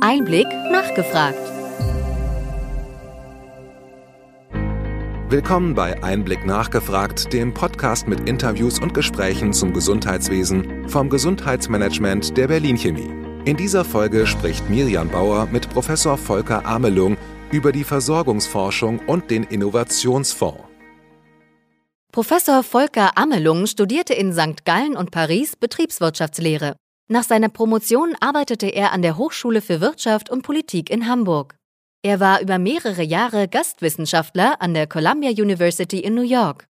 Einblick nachgefragt. Willkommen bei Einblick nachgefragt, dem Podcast mit Interviews und Gesprächen zum Gesundheitswesen vom Gesundheitsmanagement der Berlin Chemie. In dieser Folge spricht Miriam Bauer mit Professor Volker Amelung über die Versorgungsforschung und den Innovationsfonds. Professor Volker Amelung studierte in St. Gallen und Paris Betriebswirtschaftslehre. Nach seiner Promotion arbeitete er an der Hochschule für Wirtschaft und Politik in Hamburg. Er war über mehrere Jahre Gastwissenschaftler an der Columbia University in New York.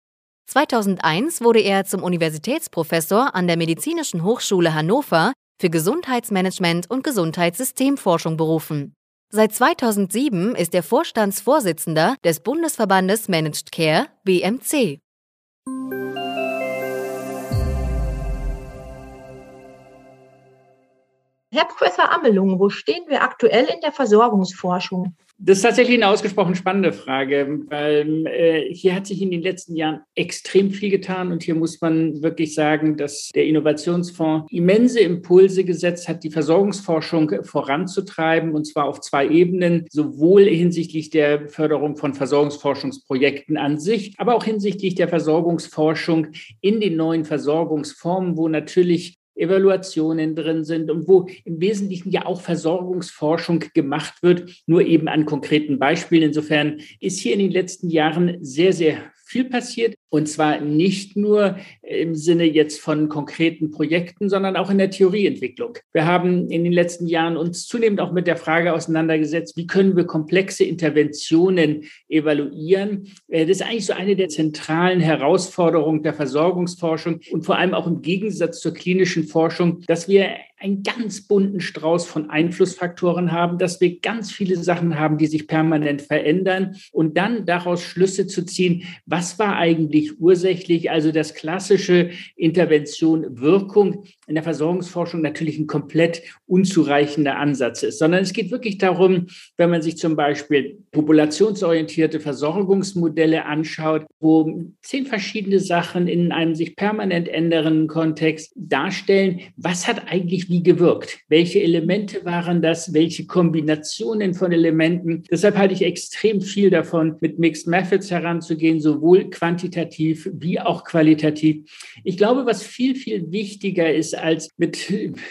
2001 wurde er zum Universitätsprofessor an der Medizinischen Hochschule Hannover für Gesundheitsmanagement und Gesundheitssystemforschung berufen. Seit 2007 ist er Vorstandsvorsitzender des Bundesverbandes Managed Care BMC. Herr Professor Amelung, wo stehen wir aktuell in der Versorgungsforschung? Das ist tatsächlich eine ausgesprochen spannende Frage, weil äh, hier hat sich in den letzten Jahren extrem viel getan und hier muss man wirklich sagen, dass der Innovationsfonds immense Impulse gesetzt hat, die Versorgungsforschung voranzutreiben und zwar auf zwei Ebenen, sowohl hinsichtlich der Förderung von Versorgungsforschungsprojekten an sich, aber auch hinsichtlich der Versorgungsforschung in den neuen Versorgungsformen, wo natürlich Evaluationen drin sind und wo im Wesentlichen ja auch Versorgungsforschung gemacht wird, nur eben an konkreten Beispielen. Insofern ist hier in den letzten Jahren sehr, sehr viel passiert. Und zwar nicht nur im Sinne jetzt von konkreten Projekten, sondern auch in der Theorieentwicklung. Wir haben in den letzten Jahren uns zunehmend auch mit der Frage auseinandergesetzt, wie können wir komplexe Interventionen evaluieren. Äh, das ist eigentlich so eine der zentralen Herausforderungen der Versorgungsforschung und vor allem auch im Gegensatz zur klinischen Forschung, dass wir einen ganz bunten Strauß von Einflussfaktoren haben, dass wir ganz viele Sachen haben, die sich permanent verändern und dann daraus Schlüsse zu ziehen, war eigentlich ursächlich, also das klassische Intervention Wirkung in der Versorgungsforschung natürlich ein komplett unzureichender Ansatz ist, sondern es geht wirklich darum, wenn man sich zum Beispiel populationsorientierte Versorgungsmodelle anschaut, wo zehn verschiedene Sachen in einem sich permanent ändernden Kontext darstellen, was hat eigentlich wie gewirkt? Welche Elemente waren das? Welche Kombinationen von Elementen? Deshalb halte ich extrem viel davon, mit Mixed Methods heranzugehen, sowohl quantitativ wie auch qualitativ. Ich glaube, was viel, viel wichtiger ist, als mit,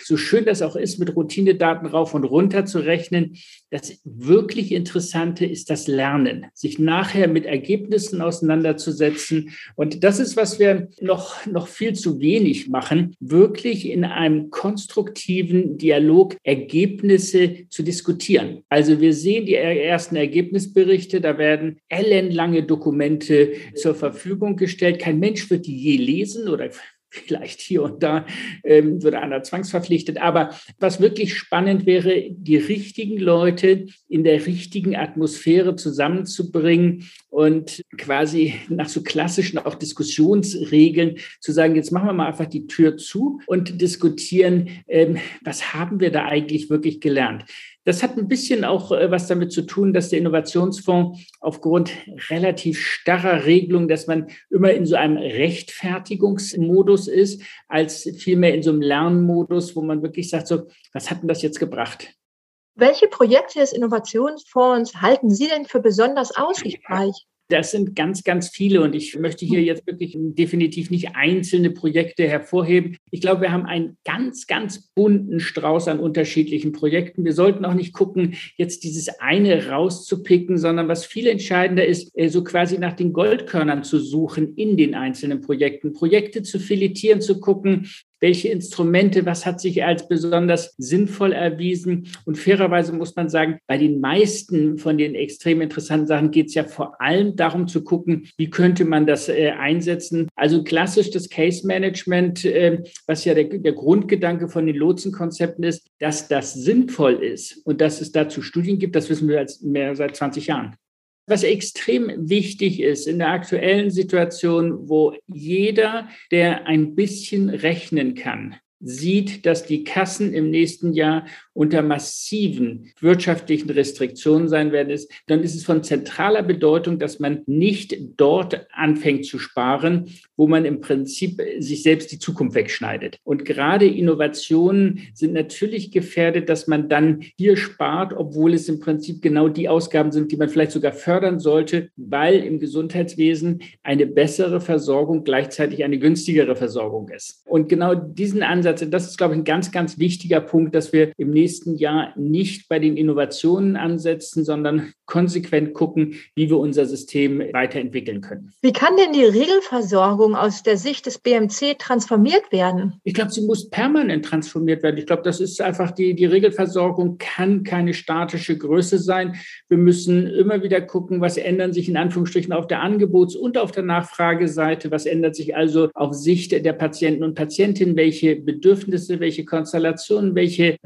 so schön das auch ist, mit Routinedaten rauf und runter zu rechnen. Das wirklich Interessante ist das Lernen, sich nachher mit Ergebnissen auseinanderzusetzen. Und das ist, was wir noch, noch viel zu wenig machen, wirklich in einem konstruktiven Dialog Ergebnisse zu diskutieren. Also wir sehen die ersten Ergebnisberichte, da werden ellenlange Dokumente zur Verfügung gestellt. Kein Mensch wird die je lesen oder vielleicht hier und da ähm, würde einer zwangsverpflichtet. Aber was wirklich spannend wäre, die richtigen Leute in der richtigen Atmosphäre zusammenzubringen und quasi nach so klassischen auch Diskussionsregeln zu sagen, jetzt machen wir mal einfach die Tür zu und diskutieren, ähm, was haben wir da eigentlich wirklich gelernt. Das hat ein bisschen auch äh, was damit zu tun, dass der Innovationsfonds aufgrund relativ starrer Regelungen, dass man immer in so einem Rechtfertigungsmodus ist, als vielmehr in so einem Lernmodus, wo man wirklich sagt, so, was hat denn das jetzt gebracht? Welche Projekte des Innovationsfonds halten Sie denn für besonders aussichtsreich? Das sind ganz, ganz viele und ich möchte hier jetzt wirklich definitiv nicht einzelne Projekte hervorheben. Ich glaube, wir haben einen ganz, ganz bunten Strauß an unterschiedlichen Projekten. Wir sollten auch nicht gucken, jetzt dieses eine rauszupicken, sondern was viel entscheidender ist, äh, so quasi nach den Goldkörnern zu suchen in den einzelnen Projekten, Projekte zu filetieren, zu gucken, welche Instrumente, was hat sich als besonders sinnvoll erwiesen. Und fairerweise muss man sagen, bei den meisten von den extrem interessanten Sachen geht es ja vor allem darum zu gucken, wie könnte man das äh, einsetzen. Also klassisch das Case Management, äh, was ja der, der Grundgedanke von den Lotsenkonzepten ist, dass das sinnvoll ist und dass es dazu Studien gibt, das wissen wir als mehr seit 20 Jahren. Was extrem wichtig ist in der aktuellen Situation, wo jeder, der ein bisschen rechnen kann, sieht, dass die Kassen im nächsten Jahr unter massiven wirtschaftlichen Restriktionen sein werden, dann ist es von zentraler Bedeutung, dass man nicht dort anfängt zu sparen, wo man im Prinzip sich selbst die Zukunft wegschneidet. Und gerade Innovationen sind natürlich gefährdet, dass man dann hier spart, obwohl es im Prinzip genau die Ausgaben sind, die man vielleicht sogar fördern sollte, weil im Gesundheitswesen eine bessere Versorgung gleichzeitig eine günstigere Versorgung ist. Und genau diesen Ansatz, das ist, glaube ich, ein ganz, ganz wichtiger Punkt, dass wir im nächsten Jahr nicht bei den Innovationen ansetzen, sondern konsequent gucken, wie wir unser System weiterentwickeln können. Wie kann denn die Regelversorgung aus der Sicht des BMC transformiert werden? Ich glaube, sie muss permanent transformiert werden. Ich glaube, das ist einfach die, die Regelversorgung kann keine statische Größe sein. Wir müssen immer wieder gucken, was ändern sich in Anführungsstrichen auf der Angebots- und auf der Nachfrageseite, was ändert sich also auf Sicht der Patienten und Patientinnen, welche Bedürfnisse, welche Konstellationen, welche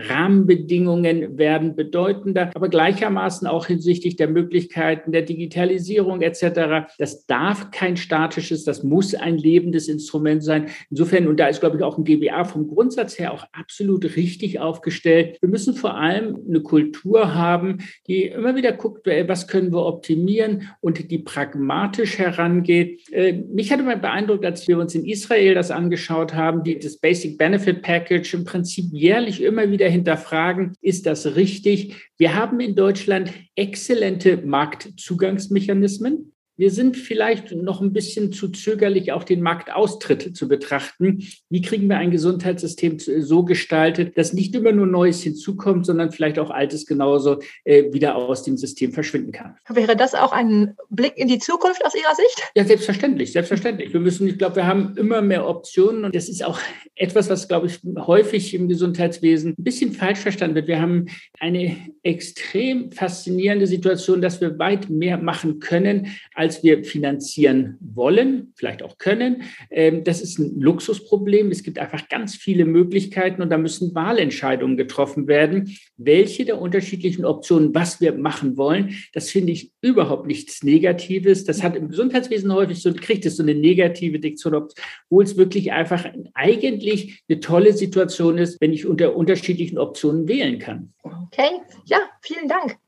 Rahmenbedingungen werden bedeutender, aber gleichermaßen auch hinsichtlich der Möglichkeiten der Digitalisierung etc. Das darf kein statisches, das muss ein lebendes Instrument sein. Insofern, und da ist, glaube ich, auch ein GBA vom Grundsatz her auch absolut richtig aufgestellt. Wir müssen vor allem eine Kultur haben, die immer wieder guckt, was können wir optimieren und die pragmatisch herangeht. Äh, mich hatte mal beeindruckt, als wir uns in Israel das angeschaut haben, die das Basic Benefit Package im Prinzip jährlich immer wieder hinterfragen, ist das richtig? Wir haben in Deutschland exzellente Marktzugangsmechanismen. Wir sind vielleicht noch ein bisschen zu zögerlich, auch den Marktaustritt zu betrachten. Wie kriegen wir ein Gesundheitssystem so gestaltet, dass nicht immer nur Neues hinzukommt, sondern vielleicht auch Altes genauso äh, wieder aus dem System verschwinden kann? Wäre das auch ein Blick in die Zukunft aus Ihrer Sicht? Ja, selbstverständlich, selbstverständlich. Wir müssen, ich glaube, wir haben immer mehr Optionen und das ist auch etwas, was, glaube ich, häufig im Gesundheitswesen ein bisschen falsch verstanden wird. Wir haben eine extrem faszinierende Situation, dass wir weit mehr machen können, als als wir finanzieren wollen, vielleicht auch können. Ähm, das ist ein Luxusproblem. Es gibt einfach ganz viele Möglichkeiten und da müssen Wahlentscheidungen getroffen werden. Welche der unterschiedlichen Optionen, was wir machen wollen, das finde ich überhaupt nichts Negatives. Das hat im Gesundheitswesen häufig so, kriegt es so eine negative Diktion, obwohl es wirklich einfach eigentlich eine tolle Situation ist, wenn ich unter unterschiedlichen Optionen wählen kann. Okay, ja, vielen Dank.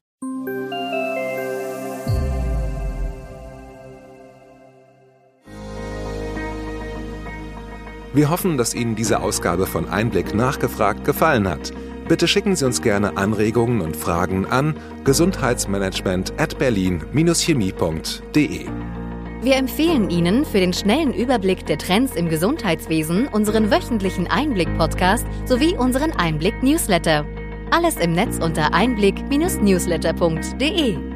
Wir hoffen, dass Ihnen diese Ausgabe von Einblick nachgefragt gefallen hat. Bitte schicken Sie uns gerne Anregungen und Fragen an gesundheitsmanagement at berlin-chemie.de. Wir empfehlen Ihnen für den schnellen Überblick der Trends im Gesundheitswesen unseren wöchentlichen Einblick-Podcast sowie unseren Einblick-Newsletter. Alles im Netz unter einblick-newsletter.de.